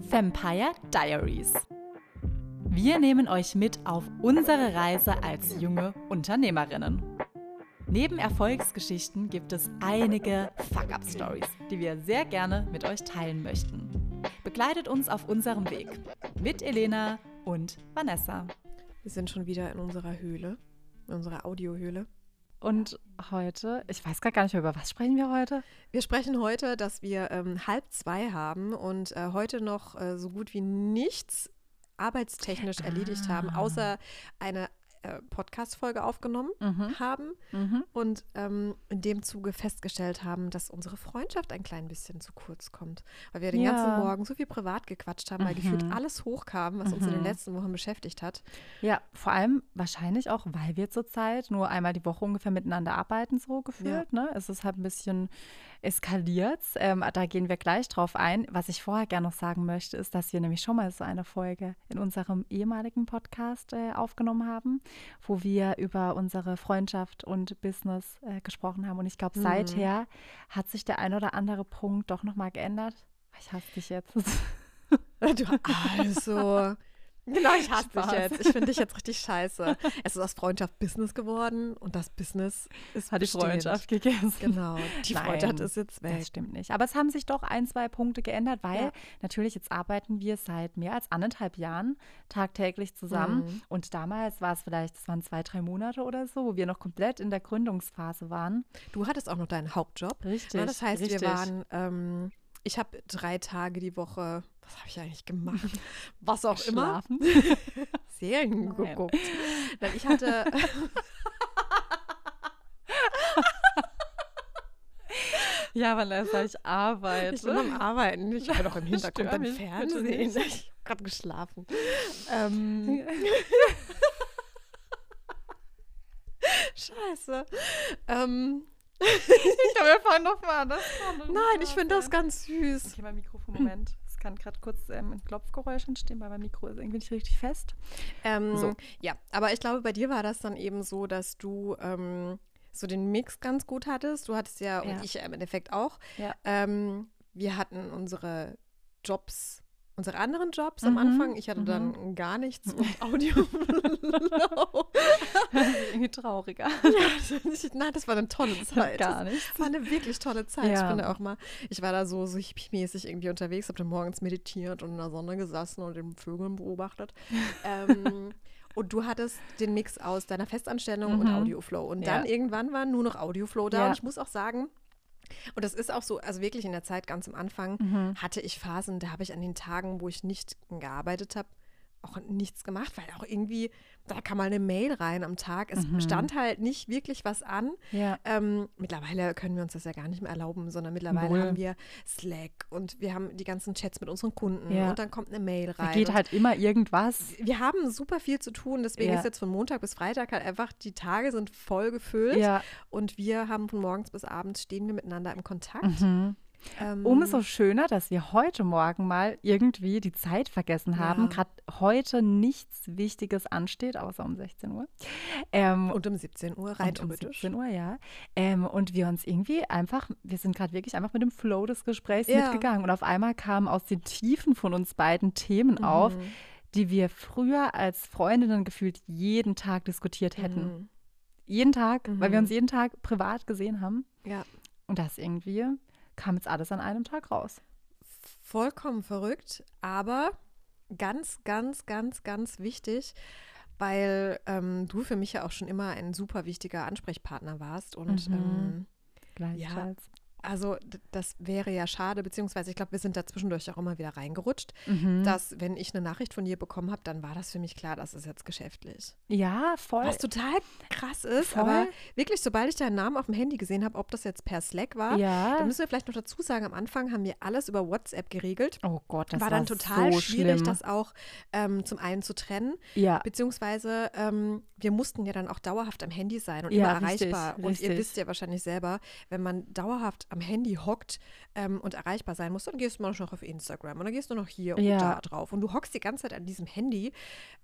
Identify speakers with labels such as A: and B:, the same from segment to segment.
A: Vampire Diaries. Wir nehmen euch mit auf unsere Reise als junge Unternehmerinnen. Neben Erfolgsgeschichten gibt es einige Fuck-Up-Stories, die wir sehr gerne mit euch teilen möchten. Begleitet uns auf unserem Weg mit Elena und Vanessa.
B: Wir sind schon wieder in unserer Höhle, in unserer Audiohöhle.
A: Und heute, ich weiß gar nicht mehr, über was sprechen wir heute?
B: Wir sprechen heute, dass wir ähm, halb zwei haben und äh, heute noch äh, so gut wie nichts arbeitstechnisch erledigt
A: Ah.
B: haben, außer eine äh, Podcast-Folge aufgenommen
A: Mhm.
B: haben
A: Mhm.
B: und ähm, in dem Zuge festgestellt haben, dass unsere Freundschaft ein klein bisschen zu kurz kommt. Weil wir den
A: Ja.
B: ganzen Morgen so viel privat gequatscht haben, weil gefühlt
A: Mhm.
B: alles hochkam, was uns in den
A: Mhm.
B: letzten Wochen beschäftigt hat.
A: Ja, vor allem wahrscheinlich auch, weil wir zurzeit nur einmal die Woche ungefähr miteinander arbeiten, so gefühlt. Ne? Es ist halt ein bisschen eskaliert. Ähm, da gehen wir gleich drauf ein. Was ich vorher gerne noch sagen möchte, ist, dass wir nämlich schon mal so eine Folge in unserem ehemaligen Podcast äh, aufgenommen haben, wo wir über unsere Freundschaft und Business äh, gesprochen haben. Und ich glaube,
B: Mhm.
A: seither hat sich der ein oder andere Punkt doch nochmal geändert. Ich hasse dich jetzt.
B: Du, also. Genau, ich hasse dich jetzt. Ich finde dich jetzt richtig scheiße. Es ist aus Freundschaft Business geworden und das Business ist
A: Hat die. Freundschaft gegessen.
B: Genau. Die
A: Nein,
B: Freundschaft ist jetzt weg.
A: Das stimmt nicht. Aber es haben sich doch ein, zwei Punkte geändert, weil
B: Ja.
A: natürlich jetzt arbeiten wir seit mehr als anderthalb Jahren tagtäglich zusammen.
B: Mhm.
A: Und damals war es vielleicht, das waren zwei, drei Monate oder so, wo wir noch komplett in der Gründungsphase waren.
B: Du hattest auch noch deinen Hauptjob.
A: Richtig.
B: Ja, das heißt,
A: richtig.
B: wir waren, ähm, ich habe drei Tage die Woche, was habe ich eigentlich gemacht? Was auch immer.
A: Schlafen.
B: Serien
A: Nein.
B: geguckt. Nein, ich hatte,
A: Ja, Vanessa, ich arbeite.
B: ich bin am Arbeiten. Ich höre doch im Hintergrund
A: bitte
B: Fernsehen. Ich habe gerade geschlafen. Ähm, Scheiße. Ähm,
A: ich glaube, wir fangen nochmal an.
B: Nein, ich finde das ganz süß.
A: Okay, mein Mikrofon, Moment. Es kann gerade kurz ähm, ein Klopfgeräusch entstehen, weil mein Mikro ist irgendwie nicht richtig fest.
B: Ähm,
A: So.
B: Ja, aber ich glaube, bei dir war das dann eben so, dass du ähm, so den Mix ganz gut hattest. Du hattest ja,
A: Ja.
B: und ich im Endeffekt auch.
A: Ja.
B: Ähm, wir hatten unsere Jobs, unsere anderen Jobs am
A: Mhm,
B: Anfang. Ich hatte
A: mhm.
B: dann gar nichts und Audio.
A: irgendwie trauriger.
B: ja, das- nein, das war eine tolle Zeit.
A: Gar
B: Das
A: nichts.
B: war eine wirklich tolle Zeit. Ich
A: Ja.
B: finde auch mal, ich war da so, so hippie-mäßig irgendwie unterwegs, habe dann morgens meditiert und in der Sonne gesessen und den Vögeln beobachtet. ähm, und du hattest den Mix aus deiner Festanstellung und
A: Mhm.
B: Audioflow. Und
A: Ja.
B: dann irgendwann war nur noch Audioflow da.
A: Ja.
B: Und ich muss auch sagen, und das ist auch so, also wirklich in der Zeit ganz am Anfang
A: Mhm.
B: hatte ich Phasen, da habe ich an den Tagen, wo ich nicht gearbeitet habe, auch nichts gemacht, weil auch irgendwie, da kam mal eine Mail rein am Tag. Es
A: Mhm.
B: stand halt nicht wirklich was an.
A: Ja.
B: Ähm, mittlerweile können wir uns das ja gar nicht mehr erlauben, sondern mittlerweile
A: Null.
B: haben wir Slack und wir haben die ganzen Chats mit unseren Kunden
A: Ja.
B: und dann kommt eine Mail
A: Da
B: rein.
A: geht
B: und
A: halt immer irgendwas.
B: wir haben super viel zu tun, deswegen
A: Ja.
B: ist jetzt von Montag bis Freitag halt einfach, die Tage sind voll gefüllt und wir haben von morgens bis abends stehen wir miteinander im Kontakt.
A: Mhm.
B: Ähm,
A: Umso schöner, dass wir heute Morgen mal irgendwie die Zeit vergessen haben.
B: Ja.
A: Gerade heute nichts Wichtiges ansteht, außer um 16 Uhr. Ähm,
B: und um 17 Uhr rein
A: und um
B: theoretisch.
A: 17 Uhr, ja. Ähm, und wir uns irgendwie einfach, wir sind gerade wirklich einfach mit dem Flow des Gesprächs
B: Ja.
A: mitgegangen. Und auf einmal kamen aus den Tiefen von uns beiden Themen auf,
B: Mhm.
A: die wir früher als Freundinnen gefühlt jeden Tag diskutiert hätten.
B: Mhm.
A: Jeden Tag, weil wir
B: Mhm.
A: uns jeden Tag privat gesehen haben.
B: Ja,
A: Und das irgendwie kam jetzt alles an einem Tag raus.
B: vollkommen verrückt, aber ganz, ganz, ganz, ganz wichtig, weil ähm, du für mich ja auch schon immer ein super wichtiger Ansprechpartner warst und
A: Mhm.
B: ähm,
A: Gleichfalls.
B: Also das wäre ja schade, beziehungsweise ich glaube, wir sind da zwischendurch auch immer wieder reingerutscht,
A: Mhm.
B: dass wenn ich eine Nachricht von dir bekommen habe, dann war das für mich klar, das ist jetzt geschäftlich.
A: ja, voll.
B: Was total krass ist,
A: Voll.
B: aber wirklich, sobald ich deinen Namen auf dem Handy gesehen habe, ob das jetzt per Slack war,
A: ja.
B: da müssen wir vielleicht noch dazu sagen, am Anfang haben wir alles über WhatsApp geregelt.
A: oh Gott, das
B: war
A: war
B: dann total
A: so
B: schwierig,
A: schlimm.
B: das auch ähm, zum einen zu trennen,
A: ja,
B: beziehungsweise ähm, wir mussten ja dann auch dauerhaft am Handy sein und
A: Ja,
B: immer
A: richtig,
B: erreichbar. Und ihr
A: richtig.
B: wisst ja wahrscheinlich selber, wenn man dauerhaft am Handy hockt ähm, und erreichbar sein muss, dann gehst du mal noch auf Instagram und dann gehst du noch hier
A: Ja.
B: und da drauf. Und du hockst die ganze Zeit an diesem Handy.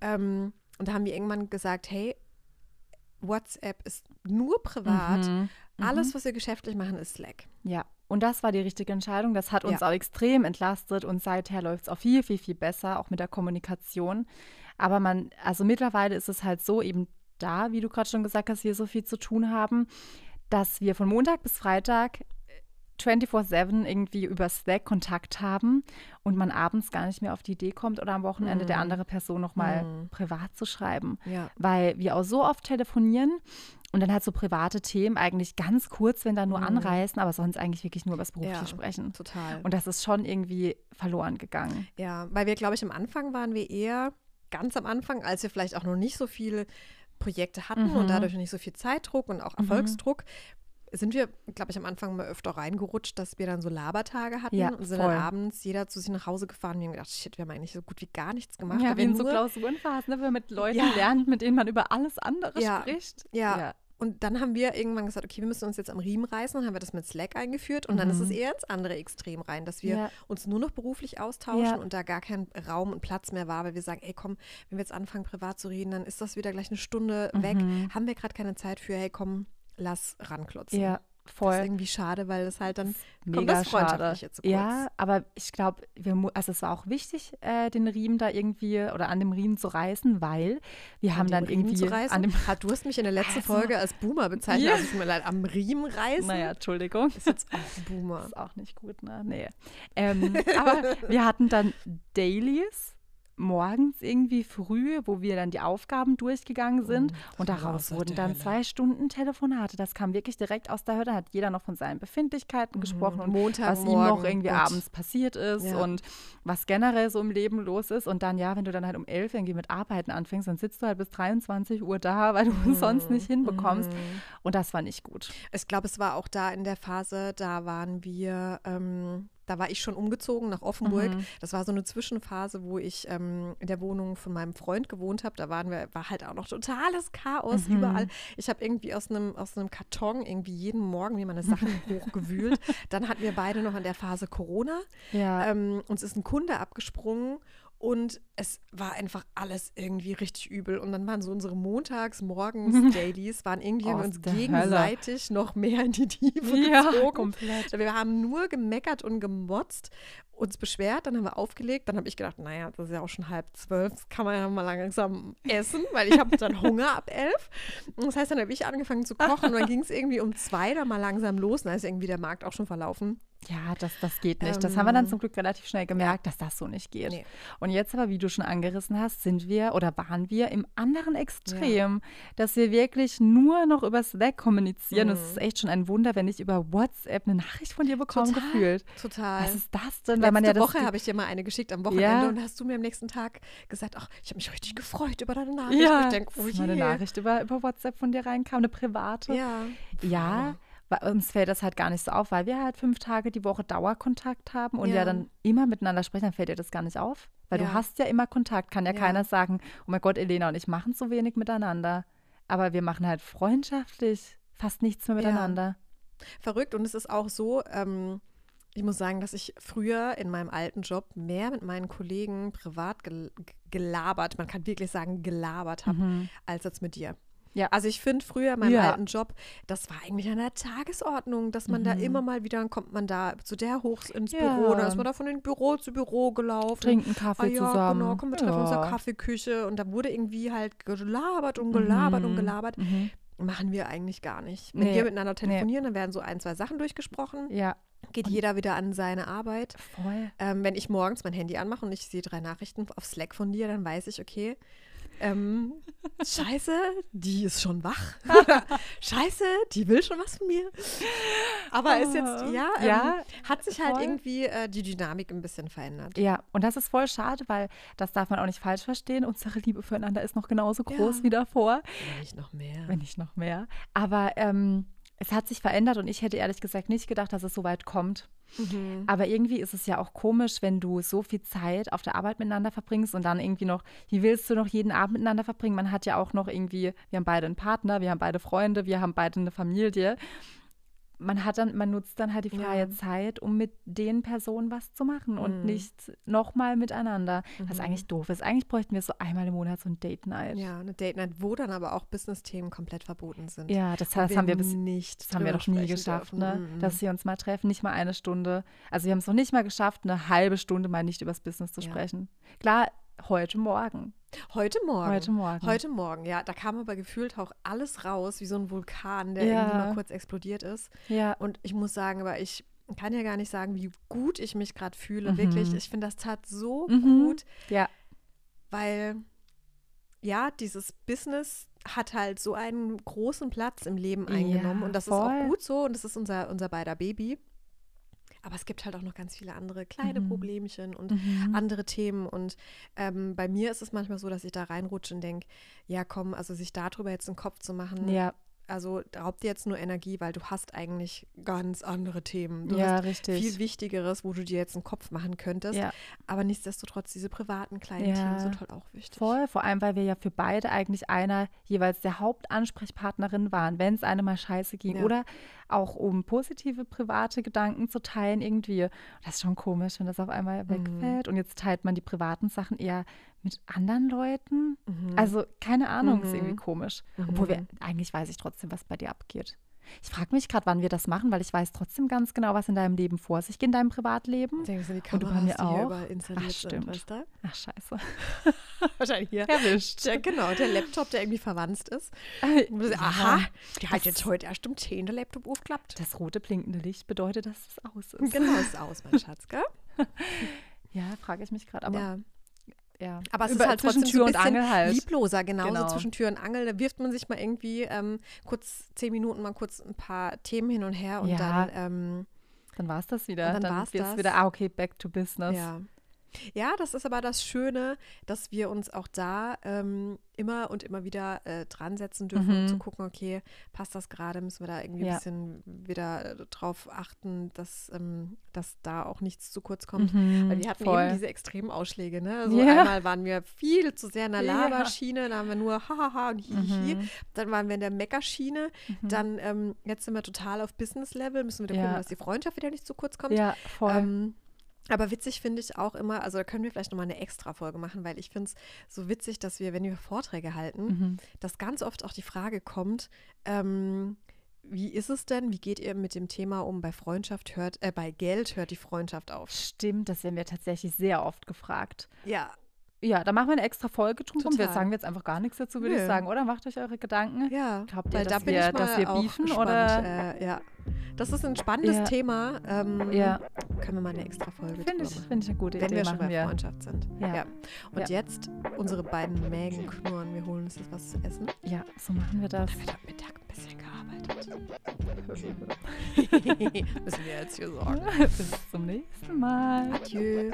B: Ähm, und da haben wir irgendwann gesagt, hey, WhatsApp ist nur privat.
A: Mhm.
B: Alles, was wir geschäftlich machen, ist Slack.
A: Ja, Und das war die richtige Entscheidung. Das hat uns
B: Ja.
A: auch extrem entlastet und seither läuft es auch viel, viel, viel besser, auch mit der Kommunikation. Aber man, also mittlerweile ist es halt so, eben da, wie du gerade schon gesagt hast, wir so viel zu tun haben, dass wir von Montag bis Freitag 24-7 irgendwie über Slack Kontakt haben und man abends gar nicht mehr auf die Idee kommt oder am Wochenende der andere Person nochmal
B: Mhm.
A: privat zu schreiben.
B: Ja.
A: Weil wir auch so oft telefonieren und dann halt so private Themen eigentlich ganz kurz, wenn da nur anreißen, aber sonst eigentlich wirklich nur über das Berufliche
B: Ja.
A: sprechen.
B: Total.
A: Und das ist schon irgendwie verloren gegangen.
B: Ja, weil wir, glaube ich, am Anfang waren wir eher ganz am Anfang, als wir vielleicht auch noch nicht so viele Projekte hatten
A: Mhm.
B: und dadurch nicht so viel Zeitdruck und auch Erfolgsdruck, sind wir, glaube ich, am Anfang mal öfter reingerutscht, dass wir dann so Labertage hatten
A: Ja,
B: und sind
A: voll.
B: dann abends jeder zu sich nach Hause gefahren und wir haben gedacht, shit, wir haben eigentlich so gut wie gar nichts gemacht.
A: Ja, wie
B: wir
A: in so Klausurenphasen, ne, wenn man mit Leuten
B: Ja.
A: lernt, mit denen man über alles andere
B: Ja.
A: spricht.
B: Ja. Und dann haben wir irgendwann gesagt, okay, wir müssen uns jetzt am Riemen reißen. Dann haben wir das mit Slack eingeführt. Und dann ist es eher ins andere Extrem rein, dass wir
A: Mhm. Ja.
B: uns nur noch beruflich austauschen
A: Ja.
B: und da gar kein Raum und Platz mehr war, weil wir sagen, ey komm, wenn wir jetzt anfangen, privat zu reden, dann ist das wieder gleich eine Stunde weg. Haben wir gerade keine Zeit für, hey komm, lass ranklotzen.
A: Ja,
B: Das ist
A: voll.
B: irgendwie schade, weil das halt dann kommt
A: Mega
B: das
A: schade.
B: Freundschaftliche zu kurz.
A: Ja, aber ich glaube, also es war auch wichtig, äh, den Riemen da irgendwie oder an dem Riemen zu reißen, weil wir haben
B: An
A: dann
B: dem Riemen
A: irgendwie
B: zu reißen.
A: an dem
B: Hat, du hast mich in der letzten
A: Also-
B: Folge als Boomer bezeichnet,
A: Ja.
B: also es tut mir leid, am Riemen reißen.
A: Naja, Entschuldigung.
B: Ist jetzt auch Boomer.
A: ist auch nicht gut, ne? Nee. Ähm, aber wir hatten dann Dailies morgens irgendwie früh, wo wir dann die Aufgaben durchgegangen sind und
B: war
A: daraus wurden dann
B: Hölle.
A: zwei Stunden Telefonate. Das kam wirklich direkt aus der Hölle. Da hat jeder noch von seinen Befindlichkeiten gesprochen und was ihm noch irgendwie
B: Gott.
A: abends passiert ist
B: Ja.
A: und was generell so im Leben los ist. Und dann, ja, wenn du dann halt um 11 irgendwie mit Arbeiten anfängst, dann sitzt du halt bis 23 Uhr da, weil du es sonst nicht hinbekommst. Und das war nicht gut.
B: Ich glaube, es war auch da in der Phase, da waren wir, ähm, da war ich schon umgezogen nach Offenburg.
A: Mhm.
B: Das war so eine Zwischenphase, wo ich ähm, in der Wohnung von meinem Freund gewohnt habe. Da waren wir, war halt auch noch totales Chaos
A: Mhm.
B: überall. Ich habe irgendwie aus einem aus einem Karton irgendwie jeden Morgen mir meine Sachen hochgewühlt. Dann hatten wir beide noch in der Phase Corona.
A: Ja.
B: Ähm, uns ist ein Kunde abgesprungen und es war einfach alles irgendwie richtig übel. Und dann waren so unsere Montags-Morgens-Dailies, waren irgendwie,
A: Aus
B: uns
A: der Hölle.
B: gegenseitig noch mehr in die Tiefe
A: Ja,
B: gezogen.
A: komplett.
B: Wir haben nur gemeckert und gemotzt, uns beschwert, dann haben wir aufgelegt. Dann habe ich gedacht, naja, das ist ja auch schon halb zwölf, das kann man ja mal langsam essen, weil ich habe dann Hunger ab elf. Und das heißt, dann habe ich angefangen zu kochen und dann ging es irgendwie um zwei dann mal langsam los. Dann ist irgendwie der Markt auch schon verlaufen.
A: Ja, das, das geht nicht. Das haben wir dann
B: Ähm,
A: zum Glück relativ schnell gemerkt, dass das so nicht geht.
B: Nee.
A: Und jetzt aber, wie du schon angerissen hast, sind wir oder waren wir im anderen Extrem, dass wir wirklich nur noch über Slack kommunizieren. Und Es ist echt schon ein Wunder, wenn ich über WhatsApp eine Nachricht von dir bekomme,
B: Total,
A: gefühlt.
B: Total.
A: Was ist das denn?
B: Letzte
A: Weil man ja das
B: Woche habe ich dir mal eine geschickt am Wochenende
A: Ja.
B: und hast du mir am nächsten Tag gesagt, ach, ich habe mich richtig gefreut über deine Nachricht.
A: ja,
B: ich denke, oh
A: mal eine
B: je.
A: Nachricht über, über WhatsApp von dir reinkam, eine private.
B: Ja.
A: Ja, bei uns fällt das halt gar nicht so auf, weil wir halt fünf Tage die Woche Dauerkontakt haben und ja,
B: Ja.
A: dann immer miteinander sprechen, dann fällt dir das gar nicht auf. Weil du
B: Ja.
A: hast ja immer Kontakt, kann ja,
B: Ja.
A: keiner sagen, oh mein Gott, Elena und ich machen so wenig miteinander. Aber wir machen halt freundschaftlich fast nichts mehr miteinander.
B: Verrückt und es ist auch so, ähm, ich muss sagen, dass ich früher in meinem alten Job mehr mit meinen Kollegen privat gel gelabert, man kann wirklich sagen gelabert habe, als jetzt mit dir.
A: Mhm. Ja.
B: Also ich finde früher in meinem
A: Ja.
B: alten Job, das war eigentlich an der Tagesordnung, dass man da immer mal wieder, dann kommt man da zu der hoch ins
A: Mhm. Ja.
B: Büro, dann ist man da von den Büro zu Büro gelaufen.
A: Trinken Kaffee
B: ah, ja,
A: zusammen.
B: Genau, komm, wir treffen uns in der
A: Ja.
B: Kaffeeküche und da wurde irgendwie halt gelabert und gelabert
A: Mhm.
B: und gelabert. Machen wir eigentlich gar nicht. Wenn
A: Nee.
B: wir miteinander
A: Nee.
B: telefonieren, dann werden so ein, zwei Sachen durchgesprochen.
A: Ja,
B: Geht jeder wieder an seine Arbeit.
A: voll.
B: Ähm, wenn ich morgens mein Handy anmache und ich sehe drei Nachrichten auf Slack von dir, dann weiß ich, okay, ähm, scheiße, die ist schon wach. scheiße, die will schon was von mir. Aber ist jetzt, ja, ähm,
A: Ja,
B: hat sich halt
A: voll.
B: irgendwie äh, die Dynamik ein bisschen verändert.
A: Ja, und das ist voll schade, weil das darf man auch nicht falsch verstehen. Unsere Liebe füreinander ist noch genauso groß
B: Ja.
A: wie davor.
B: Wenn nicht noch mehr.
A: wenn nicht noch mehr. Aber ähm, es hat sich verändert und ich hätte ehrlich gesagt nicht gedacht, dass es so weit kommt.
B: Mhm.
A: Aber irgendwie ist es ja auch komisch, wenn du so viel Zeit auf der Arbeit miteinander verbringst und dann irgendwie noch, wie willst du noch jeden Abend miteinander verbringen? Man hat ja auch noch irgendwie, wir haben beide einen Partner, wir haben beide Freunde, wir haben beide eine Familie. Man hat dann, man nutzt dann halt die freie
B: Ja.
A: Zeit, um mit den Personen was zu machen und
B: Mhm.
A: nicht nochmal miteinander. Was
B: Mhm.
A: eigentlich doof ist. Eigentlich bräuchten wir so einmal im Monat so ein Date Night.
B: Ja, eine Date Night, wo dann aber auch Business-Themen komplett verboten sind.
A: Ja, das, das haben wir bis
B: nicht.
A: Das haben wir doch nie geschafft,
B: dürfen.
A: ne?
B: Mhm.
A: Dass wir uns mal treffen, nicht mal eine Stunde. Also wir haben es noch nicht mal geschafft, eine halbe Stunde mal nicht übers Business zu
B: Ja.
A: sprechen. Klar, heute Morgen.
B: Heute Morgen.
A: Heute Morgen.
B: Heute Morgen, ja. Da kam aber gefühlt auch alles raus, wie so ein Vulkan, der
A: Ja.
B: irgendwie mal kurz explodiert ist.
A: Ja.
B: Und ich muss sagen, aber ich kann ja gar nicht sagen, wie gut ich mich gerade fühle.
A: Mhm.
B: Wirklich, ich finde, das tat so
A: Mhm.
B: gut,
A: Ja.
B: weil ja, dieses Business hat halt so einen großen Platz im Leben
A: Ja,
B: eingenommen. und das ist auch
A: voll.
B: gut so und das ist unser, unser beider Baby. Aber es gibt halt auch noch ganz viele andere kleine
A: Mhm.
B: Problemchen und
A: Mhm.
B: andere Themen. Und ähm, bei mir ist es manchmal so, dass ich da reinrutsche und denke, ja komm, also sich darüber jetzt einen Kopf zu machen,
A: Ja,
B: also raubt dir jetzt nur Energie, weil du hast eigentlich ganz andere Themen. Du
A: ja,
B: hast
A: richtig.
B: viel Wichtigeres, wo du dir jetzt einen Kopf machen könntest.
A: ja,
B: Aber nichtsdestotrotz, diese privaten kleinen
A: Ja.
B: Themen sind halt auch wichtig.
A: voll. Vor allem, weil wir ja für beide eigentlich einer jeweils der Hauptansprechpartnerin waren, wenn es einem mal scheiße ging.
B: Ja.
A: Oder auch um positive private Gedanken zu teilen irgendwie. Das ist schon komisch, wenn das auf einmal
B: Mhm.
A: wegfällt. Und jetzt teilt man die privaten Sachen eher mit anderen Leuten.
B: Mhm.
A: Also keine Ahnung, ist irgendwie
B: Mhm.
A: komisch. Obwohl wir,
B: Mhm.
A: eigentlich weiß ich trotzdem, was bei dir abgeht. Ich frage mich gerade, wann wir das machen, weil ich weiß trotzdem ganz genau, was in deinem Leben vor sich geht, in deinem Privatleben.
B: Das sind die
A: Und du bei mir auch? Ach, stimmt.
B: sind, weißt du?
A: Ach, scheiße.
B: Wahrscheinlich hier.
A: Erwischt.
B: Der, genau, der Laptop, der irgendwie verwandt ist. Und du
A: Ja,
B: sagst, Aha, die hat jetzt heute erst um 10 der Laptop aufgeklappt.
A: Das rote blinkende Licht bedeutet, dass es aus ist.
B: Genau, ist aus, mein Schatz, gell?
A: Ja, frage ich mich gerade. Aber ja.
B: Ja. Aber es
A: Über-
B: ist halt
A: zwischen
B: trotzdem
A: Tür
B: so ein
A: und Angel halt.
B: liebloser, genauso
A: Genau.
B: zwischen Tür und Angel. Da wirft man sich mal irgendwie ähm, kurz zehn Minuten mal kurz ein paar Themen hin und her und
A: Ja.
B: dann, ähm,
A: Dann war es das wieder.
B: Und dann war's
A: wird's
B: das.
A: wieder, ah, okay, back to business.
B: ja. Ja, das ist aber das Schöne, dass wir uns auch da ähm, immer und immer wieder äh, dran setzen dürfen, um
A: Mhm.
B: zu gucken, okay, passt das gerade, müssen wir da irgendwie
A: Ja.
B: ein bisschen wieder äh, drauf achten, dass, ähm, dass da auch nichts zu kurz kommt.
A: Mhm,
B: Weil wir hatten
A: voll.
B: eben diese extremen Ausschläge, ne? Also
A: Ja.
B: einmal waren wir viel zu sehr in der. Laberschiene, da haben wir nur hahaha und hihi.
A: Mhm.
B: Dann waren wir in der Meckerschiene.
A: Mhm.
B: Dann ähm, jetzt sind wir total auf Business-Level, müssen wir wieder
A: Ja.
B: gucken, dass die Freundschaft wieder nicht zu kurz kommt.
A: Ja, voll.
B: Aber witzig finde ich auch immer, also da können wir vielleicht nochmal eine extra Folge machen, weil ich finde es so witzig, dass wir, wenn wir Vorträge halten,
A: mhm.
B: dass ganz oft auch die Frage kommt, ähm, wie ist es denn, wie geht ihr mit dem Thema um, bei Freundschaft hört, äh, bei Geld hört die Freundschaft auf?
A: Stimmt, das werden wir tatsächlich sehr oft gefragt.
B: Ja,
A: Ja, da machen wir eine extra Folge drum. rum. Wir
B: Total.
A: sagen jetzt einfach gar nichts dazu, würde ich sagen, oder? Macht euch eure Gedanken.
B: ja.
A: Glaubt ihr,
B: weil da
A: dass
B: bin
A: wir, dass wir beefen
B: gespannt.
A: oder?
B: Äh, ja, das ist ein spannendes
A: Ja.
B: Thema. Ähm,
A: Ja.
B: Können wir mal eine extra Folge
A: Finde ich, finde ich eine gute
B: Wenn
A: Idee.
B: wir schon bei
A: wir.
B: Freundschaft sind.
A: Ja.
B: Und
A: Ja.
B: jetzt unsere beiden Mägen knurren. Wir holen uns jetzt was zu essen.
A: Ja, so machen wir das.
B: Da wird am Mittag ein bisschen gearbeitet. Müssen wir jetzt hier sorgen.
A: Bis zum nächsten Mal.
B: Adieu.